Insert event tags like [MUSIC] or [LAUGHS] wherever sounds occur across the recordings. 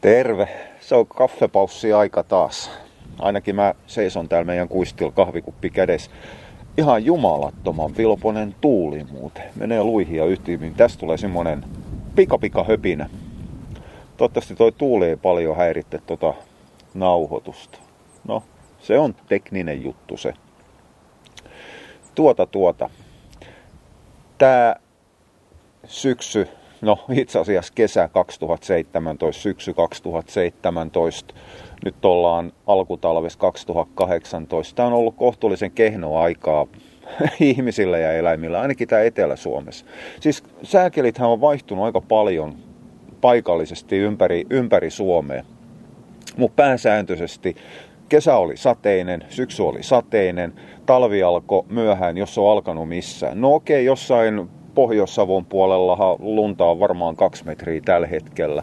Terve. Se on kaffepaussi aika taas. Ainakin mä seison täällä meidän kuistilla kahvikuppi kädessä. Ihan jumalattoman vilponen tuuli muuten. Menee luihin ja yhtimiin. Tästä tulee semmonen pika pika höpinä. Toivottavasti toi tuuli ei paljon häiritte tota nauhoitusta. No, se on tekninen juttu se. Tuota tuota. Tää syksy no itse asiassa kesä 2017, syksy 2017, nyt ollaan alkutalves 2018. Tämä on ollut kohtuullisen kehnoa aikaa [LAUGHS] ihmisillä ja eläimillä, ainakin tämä Etelä-Suomessa. Siis sääkelithän on vaihtunut aika paljon paikallisesti ympäri, ympäri Suomea, mutta pääsääntöisesti kesä oli sateinen, syksy oli sateinen, talvi alkoi myöhään, jos on alkanut missään. No okei, jossain Pohjois-Savon puolella lunta on varmaan kaksi metriä tällä hetkellä.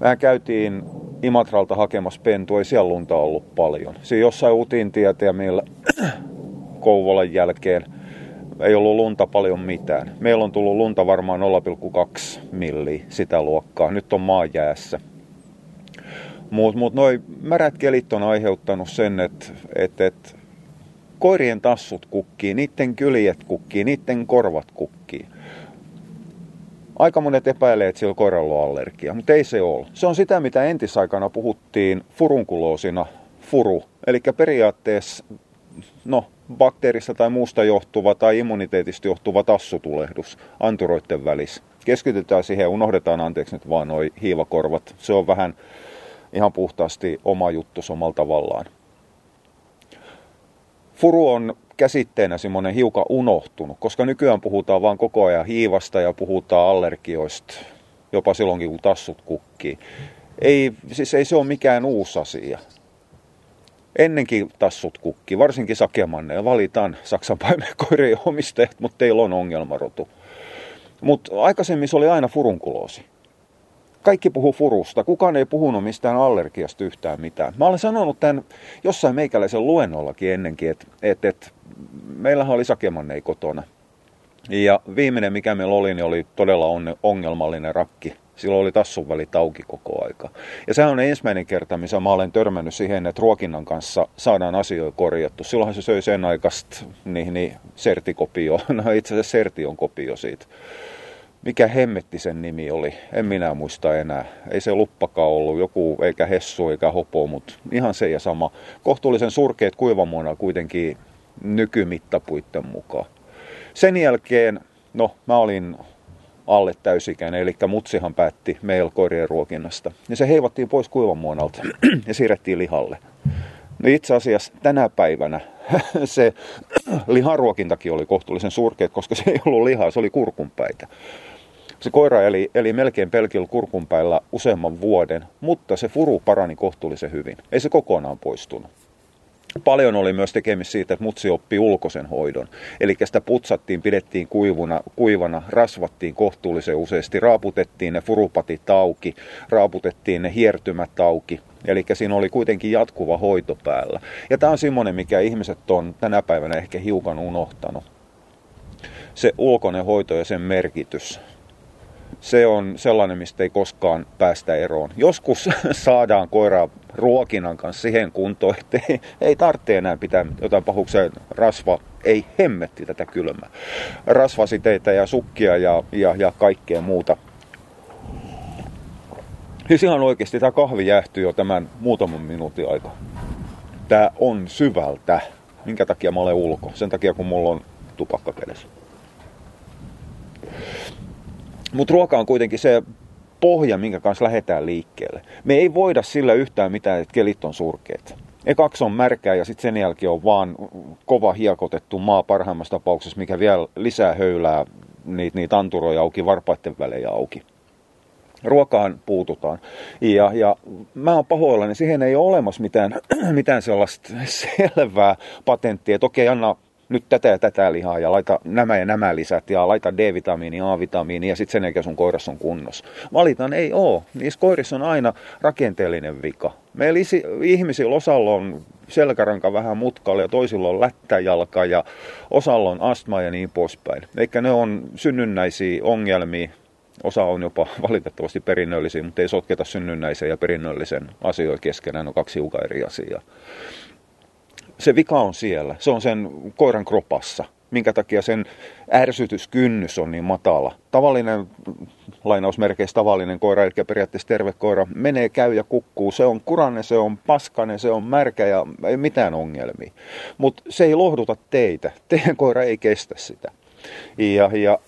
Mä käytiin Imatralta hakemassa pentua, ei siellä lunta ollut paljon. Siinä jossain Utintietä ja meillä [CLEARS THROAT] Kouvolan jälkeen ei ollut lunta paljon mitään. Meillä on tullut lunta varmaan 0,2 milliä sitä luokkaa. Nyt on maajäässä. Mutta mut noin märät kelit on aiheuttanut sen, että et, et koirien tassut kukkii, niiden kyljet kukkii, niiden korvat kukkii. Aika monet epäilee, että sillä koiralla on allergia, mutta ei se ole. Se on sitä, mitä entisaikana puhuttiin furunkuloosina, furu. Eli periaatteessa no, bakteerista tai muusta johtuva tai immuniteetista johtuva tassutulehdus anturoiden välissä. Keskitytään siihen ja unohdetaan anteeksi nyt vaan noi hiivakorvat. Se on vähän ihan puhtaasti oma juttu omalla tavallaan. Furu on käsitteenä semmoinen hiukan unohtunut, koska nykyään puhutaan vaan koko ajan hiivasta ja puhutaan allergioista, jopa silloinkin kun tassut kukkii. Ei, siis ei se ole mikään uusi asia. Ennenkin tassut kukki, varsinkin sakemanne, valitaan Saksan paimenkoirien omistajat, mutta teillä on ongelmarotu. Mutta aikaisemmin se oli aina furunkuloosi kaikki puhuu furusta. Kukaan ei puhunut mistään allergiasta yhtään mitään. Mä olen sanonut tämän jossain meikäläisen luennollakin ennenkin, että et, et, meillähän oli sakemannei kotona. Ja viimeinen, mikä meillä oli, niin oli todella ongelmallinen rakki. Silloin oli tassun välit auki koko aika. Ja sehän on ensimmäinen kerta, missä mä olen törmännyt siihen, että ruokinnan kanssa saadaan asioita korjattu. Silloinhan se söi sen aikaista niin, niin sertikopio. [LAUGHS] No itse asiassa serti on kopio siitä mikä hemmetti sen nimi oli, en minä muista enää. Ei se luppakaan ollut, joku eikä hessu eikä hopo, mutta ihan se ja sama. Kohtuullisen surkeet kuivamuona kuitenkin nykymittapuitten mukaan. Sen jälkeen, no mä olin alle täysikäinen, eli mutsihan päätti meillä koirien ruokinnasta. Ja se heivattiin pois kuivamuonalta [CLEARS THROAT] ja siirrettiin lihalle. No itse asiassa tänä päivänä [CLEARS THROAT] se [CLEARS THROAT] liharuokintakin oli kohtuullisen surkeet, koska se ei ollut lihaa, se oli kurkunpäitä. Se koira eli, eli melkein pelkillä kurkunpäillä useamman vuoden, mutta se furu parani kohtuullisen hyvin. Ei se kokonaan poistunut. Paljon oli myös tekemistä siitä, että mutsi oppi ulkoisen hoidon. Eli sitä putsattiin, pidettiin kuivuna, kuivana, rasvattiin kohtuullisen useasti, raaputettiin ne furupatit auki, raaputettiin ne hiertymät auki. Eli siinä oli kuitenkin jatkuva hoito päällä. Ja tämä on semmoinen, mikä ihmiset on tänä päivänä ehkä hiukan unohtanut. Se ulkoinen hoito ja sen merkitys se on sellainen, mistä ei koskaan päästä eroon. Joskus [LAUGHS] saadaan koiraa ruokinnan kanssa siihen kuntoon, että ei, ei tarvitse enää pitää jotain pahukseen rasva, ei hemmetti tätä kylmää. Rasvasiteitä ja sukkia ja, ja, ja kaikkea muuta. Siis ihan oikeasti tämä kahvi jäähtyy jo tämän muutaman minuutin aika. Tämä on syvältä. Minkä takia mä olen ulko? Sen takia kun mulla on tupakka kädessä. Mutta ruoka on kuitenkin se pohja, minkä kanssa lähdetään liikkeelle. Me ei voida sillä yhtään mitään, että kelit on surkeet. Ekaksi on märkää ja sitten sen jälkeen on vaan kova hiekotettu maa parhaimmassa tapauksessa, mikä vielä lisää höylää niitä, niitä anturoja auki, varpaiden välejä auki. Ruokaan puututaan. Ja, ja mä oon pahoillani, siihen ei ole olemassa mitään, [CLEARS THROAT] mitään sellaista selvää patenttia, että okei, anna nyt tätä ja tätä lihaa ja laita nämä ja nämä lisät ja laita D-vitamiini, A-vitamiini ja sitten sen jälkeen sun koiras on kunnossa. Valitan ei oo. Niissä koirissa on aina rakenteellinen vika. Meillä ihmisillä osalla on selkäranka vähän mutkalle ja toisilla on lättäjalka ja osalla on astma ja niin poispäin. Eikä ne on synnynnäisiä ongelmia, Osa on jopa [LAUGHS] valitettavasti perinnöllisiä, mutta ei sotketa synnynnäisen ja perinnöllisen asioita keskenään, on kaksi hiukan eri asiaa. Se vika on siellä, se on sen koiran kropassa minkä takia sen ärsytyskynnys on niin matala. Tavallinen, lainausmerkeissä tavallinen koira, eli periaatteessa terve koira, menee, käy ja kukkuu. Se on kuranne, se on paskanen, se on märkä ja ei mitään ongelmia. Mutta se ei lohduta teitä. [LAUGHS] Teidän koira ei kestä sitä. Ja, ja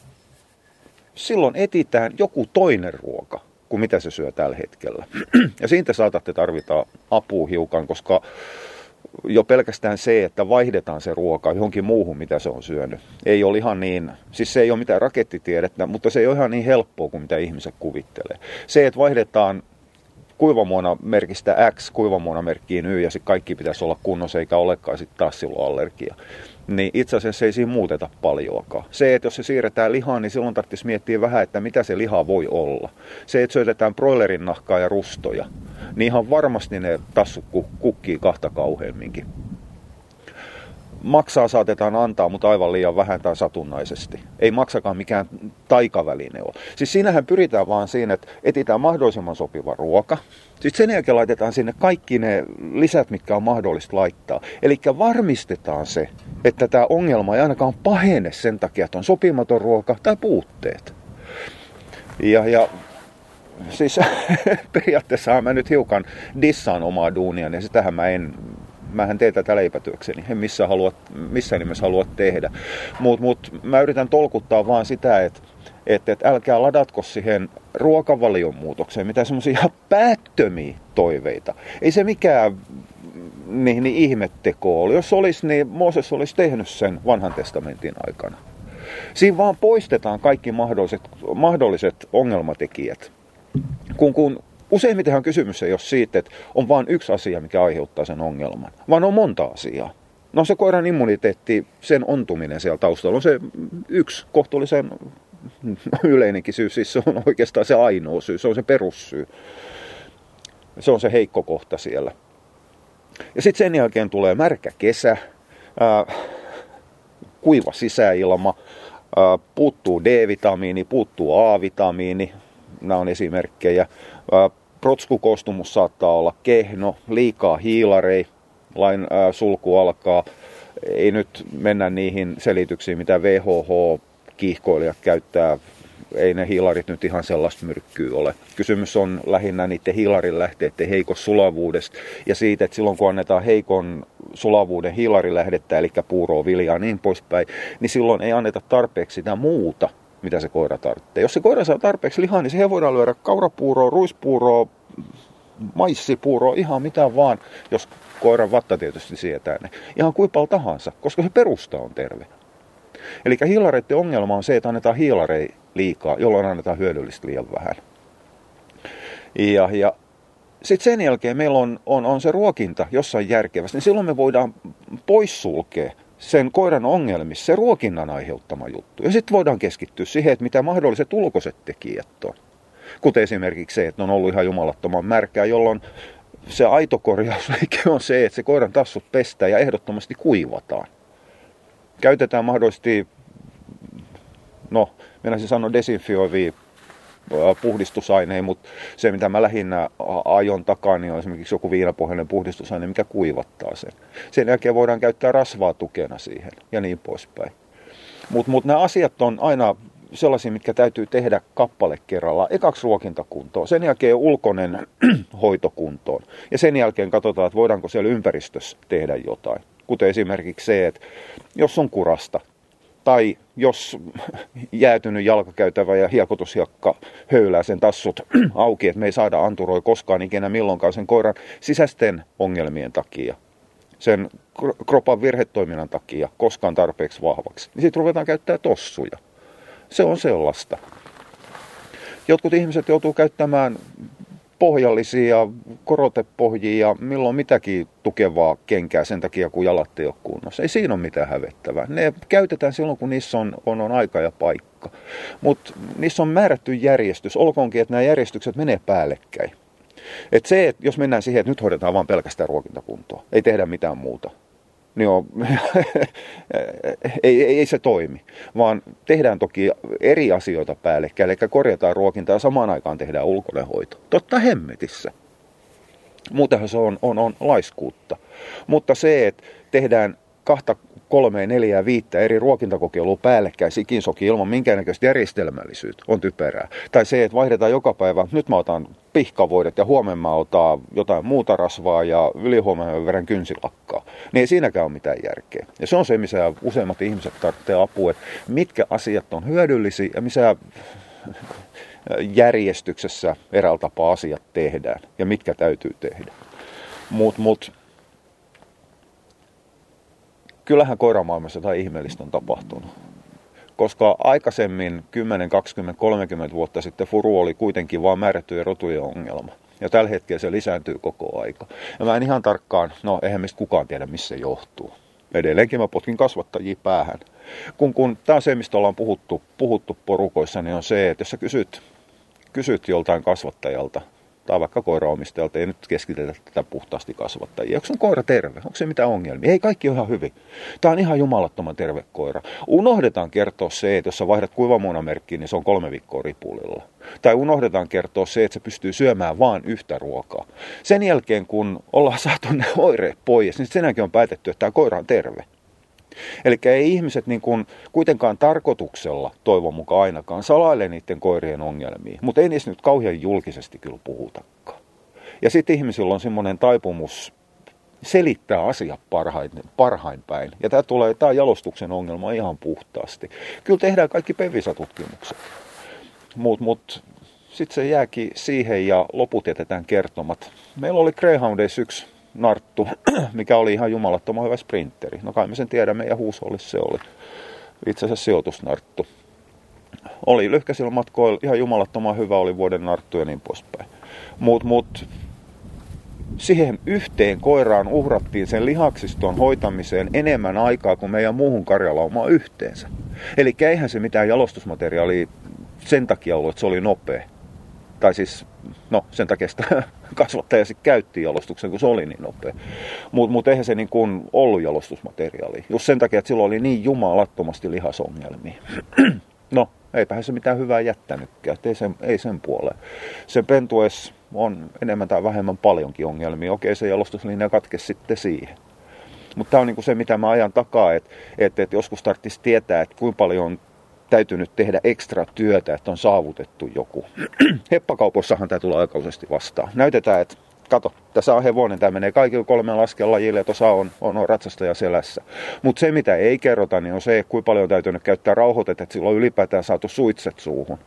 silloin etitään joku toinen ruoka kuin mitä se syö tällä hetkellä. [CLEARS THROAT] Ja siitä saatatte tarvita apua hiukan, koska jo pelkästään se, että vaihdetaan se ruoka johonkin muuhun, mitä se on syönyt. Ei ole ihan niin, siis se ei ole mitään rakettitiedettä, mutta se ei ole ihan niin helppoa kuin mitä ihmiset kuvittelee. Se, että vaihdetaan kuivamuona merkistä X kuivamuona merkkiin Y ja sitten kaikki pitäisi olla kunnossa eikä olekaan sitten taas silloin allergia. Niin itse asiassa ei siinä muuteta paljoakaan. Se, että jos se siirretään lihaan, niin silloin tarvitsisi miettiä vähän, että mitä se liha voi olla. Se, että syötetään broilerin nahkaa ja rustoja, niin ihan varmasti ne tassut kukkii kahta kauheamminkin. Maksaa saatetaan antaa, mutta aivan liian vähän tai satunnaisesti. Ei maksakaan mikään taikaväline ole. Siis siinähän pyritään vaan siinä, että etitään mahdollisimman sopiva ruoka. Sitten sen jälkeen laitetaan sinne kaikki ne lisät, mitkä on mahdollista laittaa. Eli varmistetaan se, että tämä ongelma ei ainakaan pahene sen takia, että on sopimaton ruoka tai puutteet. Ja, ja siis [LAUGHS] periaatteessa mä nyt hiukan dissaan omaa duunia, ja sitähän mä en mähän teen tätä leipätyökseni, en missään, halua, missään nimessä halua tehdä. Mutta mut, mä yritän tolkuttaa vaan sitä, että et, et älkää ladatko siihen ruokavalion muutokseen mitä semmoisia ihan päättömiä toiveita. Ei se mikään niin, niin ihmetteko oli. Jos olisi, niin Mooses olisi tehnyt sen vanhan testamentin aikana. Siinä vaan poistetaan kaikki mahdolliset, mahdolliset ongelmatekijät. Kun, kun useimmitenhan kysymys ei ole siitä, että on vain yksi asia, mikä aiheuttaa sen ongelman, vaan on monta asiaa. No se koiran immuniteetti, sen ontuminen siellä taustalla on se yksi kohtuullisen yleinenkin syy, siis se on oikeastaan se ainoa syy, se on se perussyy. Se on se heikko kohta siellä. Ja sitten sen jälkeen tulee märkä kesä, ää, kuiva sisäilma, ää, puuttuu D-vitamiini, puuttuu A-vitamiini, nämä on esimerkkejä. Protskukoostumus saattaa olla kehno, liikaa hiilarei, lain sulku alkaa. Ei nyt mennä niihin selityksiin, mitä VHH kiihkoilijat käyttää ei ne hiilarit nyt ihan sellaista myrkkyä ole. Kysymys on lähinnä niiden hiilarin lähteiden heikosta sulavuudesta ja siitä, että silloin kun annetaan heikon sulavuuden hiilarilähdettä, eli puuroa, viljaa ja niin poispäin, niin silloin ei anneta tarpeeksi sitä muuta, mitä se koira tarvitsee. Jos se koira saa tarpeeksi lihaa, niin siihen voidaan lyödä kaurapuuroa, ruispuuroa, maissipuuroa, ihan mitä vaan, jos koiran vatta tietysti sietää ne. Ihan kuin paljon tahansa, koska se perusta on terve. Eli hiilareiden ongelma on se, että annetaan hiilarei liikaa, jolloin annetaan hyödyllistä liian vähän. Ja, ja sitten sen jälkeen meillä on, on, on se ruokinta jossain järkevästi, niin silloin me voidaan poissulkea sen koiran ongelmissa se ruokinnan aiheuttama juttu. Ja sitten voidaan keskittyä siihen, että mitä mahdolliset ulkoiset tekijät on. Kuten esimerkiksi se, että on ollut ihan jumalattoman märkää, jolloin se aito korjaus on se, että se koiran tassut pestään ja ehdottomasti kuivataan. Käytetään mahdollisesti, no, minä sanoa desinfioivia puhdistusaineja, mutta se mitä mä lähinnä aion takaa, niin on esimerkiksi joku viinapohjainen puhdistusaine, mikä kuivattaa sen. Sen jälkeen voidaan käyttää rasvaa tukena siihen ja niin poispäin. Mutta mut nämä asiat on aina sellaisia, mitkä täytyy tehdä kappale kerrallaan. Ekaksi ruokintakuntoon, sen jälkeen ulkoinen [CLEARS THROAT] hoitokuntoon. Ja sen jälkeen katsotaan, että voidaanko siellä ympäristössä tehdä jotain. Kuten esimerkiksi se, että jos on kurasta, tai jos jäätynyt jalkakäytävä ja hiekotusjakka höylää sen tassut [CLEARS THROAT] auki, että me ei saada anturoi koskaan ikinä milloinkaan sen koiran sisäisten ongelmien takia, sen kropan virhetoiminnan takia koskaan tarpeeksi vahvaksi, niin sitten ruvetaan käyttää tossuja. Se on sellaista. Jotkut ihmiset joutuu käyttämään pohjallisia korotepohjia milloin mitäkin tukevaa kenkää sen takia, kun jalat ei ole kunnossa. Ei siinä ole mitään hävettävää. Ne käytetään silloin, kun niissä on, on, on aika ja paikka. Mutta niissä on määrätty järjestys, olkoonkin, että nämä järjestykset menee päällekkäin. Et se, että jos mennään siihen, että nyt hoidetaan vain pelkästään ruokintakuntoa, ei tehdä mitään muuta, niin on, [LAUGHS] ei, ei, ei se toimi, vaan tehdään toki eri asioita päällekkäin, eli korjataan ruokintaa ja samaan aikaan tehdään ulkoinen hoito. Totta hemmetissä. Muutenhan se on, on, on laiskuutta. Mutta se, että tehdään kahta, kolmea, neljää, viittä eri ruokintakokeilua päällekkäin sikinsoki ilman minkäännäköistä järjestelmällisyyttä on typerää. Tai se, että vaihdetaan joka päivä, nyt mä otan pihkavoidet ja huomenna mä otan jotain muuta rasvaa ja ylihuomenna verran kynsilakkaa. Niin ei siinäkään ole mitään järkeä. Ja se on se, missä useimmat ihmiset tarvitsevat apua, että mitkä asiat on hyödyllisiä ja missä järjestyksessä eräällä tapaa asiat tehdään ja mitkä täytyy tehdä. Mutta mut, kyllähän koiramaailmassa jotain ihmeellistä on tapahtunut. Koska aikaisemmin 10, 20, 30 vuotta sitten furu oli kuitenkin vain määrättyjen rotujen ongelma. Ja tällä hetkellä se lisääntyy koko aika. Ja mä en ihan tarkkaan, no eihän meistä kukaan tiedä, missä se johtuu. Edelleenkin mä potkin kasvattajia päähän. Kun, kun tämä on se, mistä ollaan puhuttu, puhuttu porukoissa, niin on se, että jos sä kysyt, kysyt joltain kasvattajalta, tai vaikka koiraomistajalta, ei nyt keskitetä tätä puhtaasti kasvattajia. Onko se koira terve? Onko se mitään ongelmia? Ei, kaikki on ihan hyvin. Tämä on ihan jumalattoman terve koira. Unohdetaan kertoa se, että jos sä vaihdat kuivamuonamerkkiin, niin se on kolme viikkoa ripulilla. Tai unohdetaan kertoa se, että se pystyy syömään vain yhtä ruokaa. Sen jälkeen, kun ollaan saatu ne oireet pois, niin sen jälkeen on päätetty, että tämä koira on terve. Eli ei ihmiset niin kuin kuitenkaan tarkoituksella, toivon mukaan ainakaan, salaile niiden koirien ongelmia, mutta ei niistä nyt kauhean julkisesti kyllä puhutakaan. Ja sitten ihmisillä on semmoinen taipumus selittää asiat parhain, parhain päin. Ja tämä tulee, tämä jalostuksen ongelma ihan puhtaasti. Kyllä tehdään kaikki pevisatutkimukset. Mutta mut, sitten se jääkin siihen ja loput jätetään kertomat. Meillä oli Greyhoundeissa yksi narttu, [CLEARS THROAT] mikä oli ihan jumalattoman hyvä sprinteri. No kai me sen tiedämme ja huusollissa se oli. Itse asiassa sijoitusnarttu. Oli lyhkäisillä matkoilla ihan jumalattoman hyvä, oli vuoden narttu ja niin poispäin. Mut, mut siihen yhteen koiraan uhrattiin sen lihaksiston hoitamiseen enemmän aikaa kuin meidän muuhun karjalaumaan yhteensä. Eli eihän se mitään jalostusmateriaalia sen takia ollut, että se oli nopea. Tai siis no sen takia sitä [LAUGHS] kasvattaja sitten käytti jalostuksen, kun se oli niin nopea. Mutta mut eihän se niin kuin ollut jalostusmateriaali. Just sen takia, että silloin oli niin jumalattomasti lihasongelmia. [CLEARS THROAT] no, eipähän se mitään hyvää jättänytkään, ei sen, ei sen puoleen. Se pentues on enemmän tai vähemmän paljonkin ongelmia. Okei, se jalostuslinja katkesi sitten siihen. Mutta tämä on niinku se, mitä mä ajan takaa, että et, et joskus tarvitsisi tietää, että kuinka paljon täytynyt tehdä ekstra työtä, että on saavutettu joku. [CLEARS THROAT] Heppakaupossahan tämä tulee aikaisesti vastaan. Näytetään, että kato, tässä on hevonen, tämä menee kaikille kolmeen lajille, ja tuossa on, on, on ratsastaja selässä. Mutta se, mitä ei kerrota, niin on se, kuinka paljon on täytynyt käyttää rauhoitetta, että sillä on ylipäätään saatu suitset suuhun.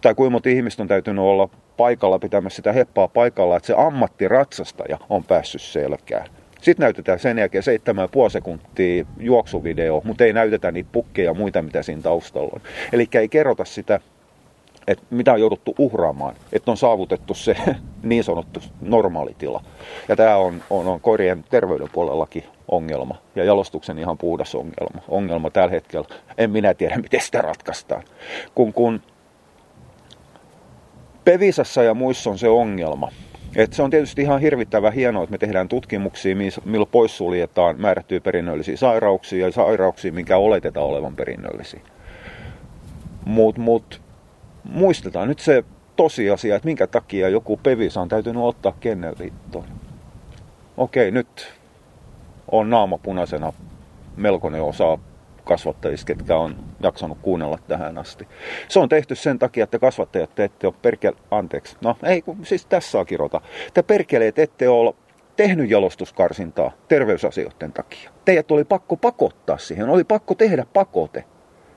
Tai kuinka monta ihmistä on täytynyt olla paikalla pitämässä sitä heppaa paikalla, että se ammattiratsastaja on päässyt selkään. Sitten näytetään sen jälkeen 7,5 sekuntia juoksuvideo, mutta ei näytetä niitä pukkeja ja muita, mitä siinä taustalla on. Eli ei kerrota sitä, että mitä on jouduttu uhraamaan, että on saavutettu se [LAUGHS] niin sanottu normaali tila. Ja tämä on, on, on koirien terveyden puolellakin ongelma ja jalostuksen ihan puhdas ongelma. Ongelma tällä hetkellä. En minä tiedä, miten sitä ratkaistaan. Kun, kun Pevisassa ja muissa on se ongelma, et se on tietysti ihan hirvittävän hienoa, että me tehdään tutkimuksia, millä poissuljetaan määrättyjä perinnöllisiä sairauksia ja sairauksia, minkä oletetaan olevan perinnöllisiä. Mutta mut, muistetaan nyt se tosiasia, että minkä takia joku pevis on täytynyt ottaa kennelliittoon. Okei, nyt on naama punaisena melkoinen osa kasvattajista, ketkä on jaksanut kuunnella tähän asti. Se on tehty sen takia, että kasvattajat te ette ole perkele... Anteeksi. No ei, siis tässä saa kirota. Te perkeleet ette ole tehnyt jalostuskarsintaa terveysasioiden takia. Teidät oli pakko pakottaa siihen. Oli pakko tehdä pakote.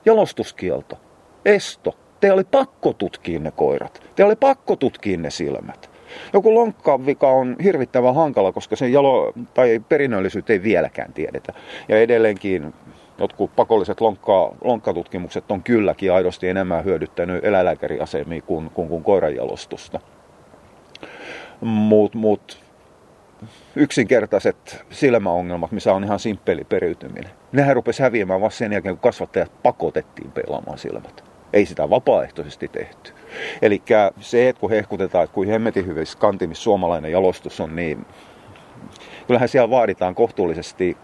Jalostuskielto. Esto. Te oli pakko tutkia ne koirat. Te oli pakko tutkia ne silmät. Joku lonkkavika on hirvittävän hankala, koska sen jalo- tai perinnöllisyyttä ei vieläkään tiedetä. Ja edelleenkin jotkut pakolliset lonkka, lonkkatutkimukset on kylläkin aidosti enemmän hyödyttänyt eläinlääkäriasemia kuin, kuin, kuin koiranjalostusta. Mutta mut, yksinkertaiset silmäongelmat, missä on ihan simppeli periytyminen, nehän rupesi häviämään vasta sen jälkeen, kun kasvattajat pakotettiin pelaamaan silmät. Ei sitä vapaaehtoisesti tehty. Eli se, että kun hehkutetaan, että kuin hemmetin hyvissä kantimissa suomalainen jalostus on, niin kyllähän siellä vaaditaan kohtuullisesti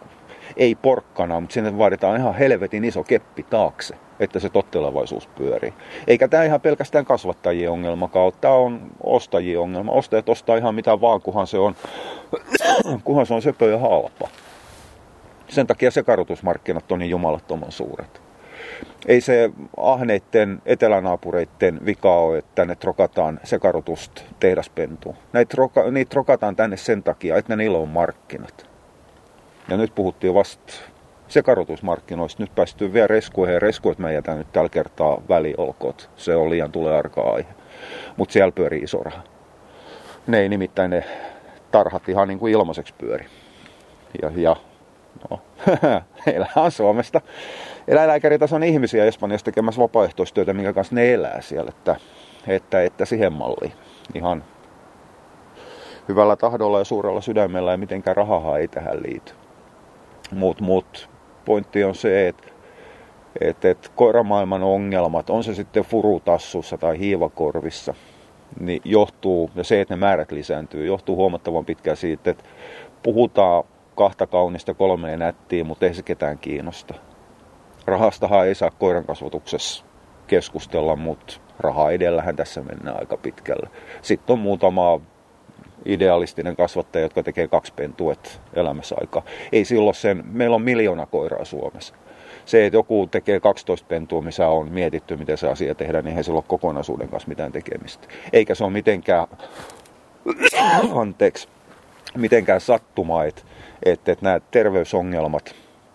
Ei porkkana, mutta sinne vaaditaan ihan helvetin iso keppi taakse, että se tottelevaisuus pyörii. Eikä tämä ihan pelkästään kasvattajien ongelma Tämä on ostajien ongelma. Ostajat ostaa ihan mitä vaan, kunhan se on, [CLEARS THROAT] kunhan se on söpö ja halpa. Sen takia sekarutusmarkkinat on niin jumalattoman suuret. Ei se ahneitten etelänaapureiden vika ole, että ne trokataan sekarutusta tehdaspentuun. Näitä troka, niitä trokataan tänne sen takia, että niillä on markkinat. Ja nyt puhuttiin vasta sekarotusmarkkinoista. Nyt päästyy vielä reskuihin ja reskuit mä jätän nyt tällä kertaa väliolkoot. Se on liian tulee arka aihe. Mutta siellä pyörii iso raha. Ne ei nimittäin ne tarhat ihan niin kuin ilmaiseksi pyöri. Ja, ja no, [LAUGHS] elähän Suomesta. Eläinlääkärit on ihmisiä Espanjassa tekemässä vapaaehtoistyötä, minkä kanssa ne elää siellä. Että, että, että siihen malliin. Ihan hyvällä tahdolla ja suurella sydämellä ja mitenkään rahaa ei tähän liity. Mutta mut, pointti on se, että et, et koiramaailman ongelmat, on se sitten furutassussa tai hiivakorvissa, niin johtuu, ja se, että ne määrät lisääntyy, johtuu huomattavan pitkään siitä, että puhutaan kahta kaunista kolmeen nättiä, mutta ei se ketään kiinnosta. Rahastahan ei saa koiran kasvatuksessa keskustella, mutta raha edellähän tässä mennään aika pitkälle. Sitten on muutama idealistinen kasvattaja, jotka tekee kaksi pentuet elämässä aikaa. Ei silloin sen, meillä on miljoona koiraa Suomessa. Se, että joku tekee 12 pentua, missä on mietitty, miten se asia tehdään, niin ei sillä ole kokonaisuuden kanssa mitään tekemistä. Eikä se ole mitenkään, anteeksi, mitenkään sattumaa, että, että, että nämä terveysongelmat,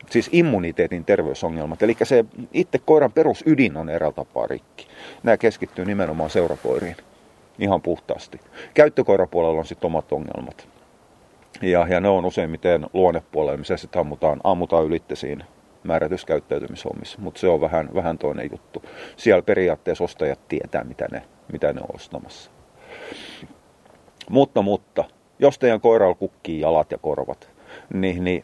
siis immuniteetin terveysongelmat, eli se itse koiran perusydin on eräällä tapaa rikki. Nämä keskittyy nimenomaan seurakoiriin ihan puhtaasti. Käyttökoirapuolella on sitten omat ongelmat. Ja, ja ne on useimmiten luonnepuolella, missä sitten ammutaan, ammutaan ylitte siinä määrätyskäyttäytymishommissa, mutta se on vähän, vähän toinen juttu. Siellä periaatteessa ostajat tietää, mitä ne, mitä ne on ostamassa. Mutta, mutta, jos teidän koiralla kukkii jalat ja korvat, niin, niin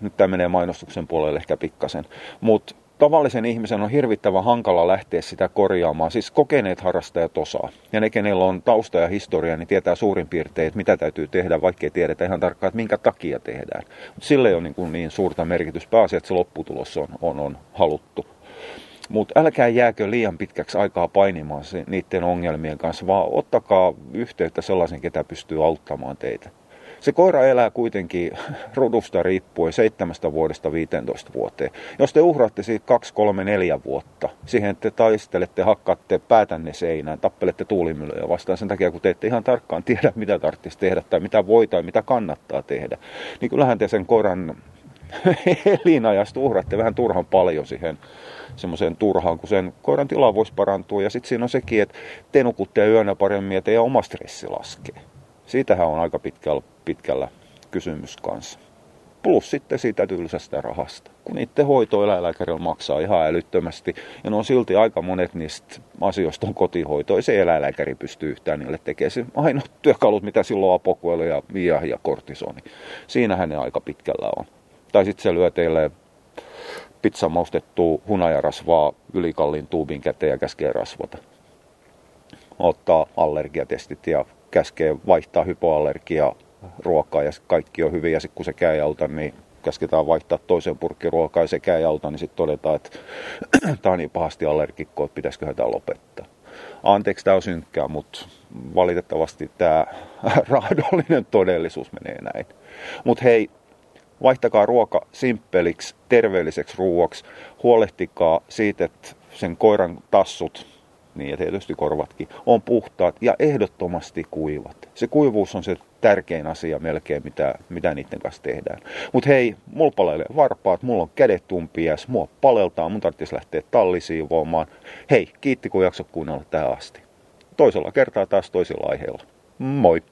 nyt tämä menee mainostuksen puolelle ehkä pikkasen, mutta tavallisen ihmisen on hirvittävän hankala lähteä sitä korjaamaan. Siis kokeneet harrastajat osaa. Ja ne, kenellä on tausta ja historia, niin tietää suurin piirtein, että mitä täytyy tehdä, vaikkei tiedetä ihan tarkkaan, että minkä takia tehdään. Mutta sille ei ole niin, kuin niin suurta merkitystä. Pääasia, että se lopputulos on, on, on haluttu. Mutta älkää jääkö liian pitkäksi aikaa painimaan niiden ongelmien kanssa, vaan ottakaa yhteyttä sellaisen, ketä pystyy auttamaan teitä. Se koira elää kuitenkin [LAUGHS] rodusta riippuen seitsemästä vuodesta 15 vuoteen. Jos te uhraatte siitä 2, 3, 4 vuotta siihen, että te taistelette, hakkaatte päätänne seinään, tappelette tuulimyllyjä vastaan sen takia, kun te ette ihan tarkkaan tiedä, mitä tarvitsisi tehdä tai mitä voi tai mitä kannattaa tehdä, niin kyllähän te sen koiran [LAUGHS] elinajasta uhraatte vähän turhan paljon siihen semmoiseen turhaan, kun sen koiran tila voisi parantua. Ja sitten siinä on sekin, että te nukutte yönä paremmin ja teidän oma stressi laskee. Siitähän on aika pitkällä, pitkällä kysymys kanssa. Plus sitten siitä tylsästä rahasta. Kun itse hoito eläinlääkärillä maksaa ihan älyttömästi, ja ne on silti aika monet niistä asioista on kotihoito, ei se eläinlääkäri pysty yhtään niille tekemään. Se ainoa työkalut, mitä silloin apokuelu ja viah ja kortisoni. Siinähän ne aika pitkällä on. Tai sitten se lyö teille pizza maustettua hunajarasvaa ylikalliin tuubin käteen ja käskee rasvata. Ottaa allergiatestit ja käskee vaihtaa hypoallergia ruokaa ja kaikki on hyvin. Ja sitten kun se käy auta, niin käsketään vaihtaa toisen purkki ruokaa ja se käy auta, niin sitten todetaan, että [CLEARS THROAT] tämä on niin pahasti allergikko, että pitäisiköhän tämä lopettaa. Anteeksi, tämä on synkkää, mutta valitettavasti tämä [LAUGHS] raadollinen todellisuus menee näin. Mutta hei, vaihtakaa ruoka simppeliksi, terveelliseksi ruuaksi. Huolehtikaa siitä, että sen koiran tassut niin ja tietysti korvatkin, on puhtaat ja ehdottomasti kuivat. Se kuivuus on se tärkein asia melkein, mitä, mitä niiden kanssa tehdään. Mutta hei, mulla palelee varpaat, mulla on kädet tumpias, mua paleltaa, mun tarvitsisi lähteä tallisiivoamaan. Hei, kiitti kun jaksot kuunnella tähän asti. Toisella kertaa taas toisilla aiheilla. Moi!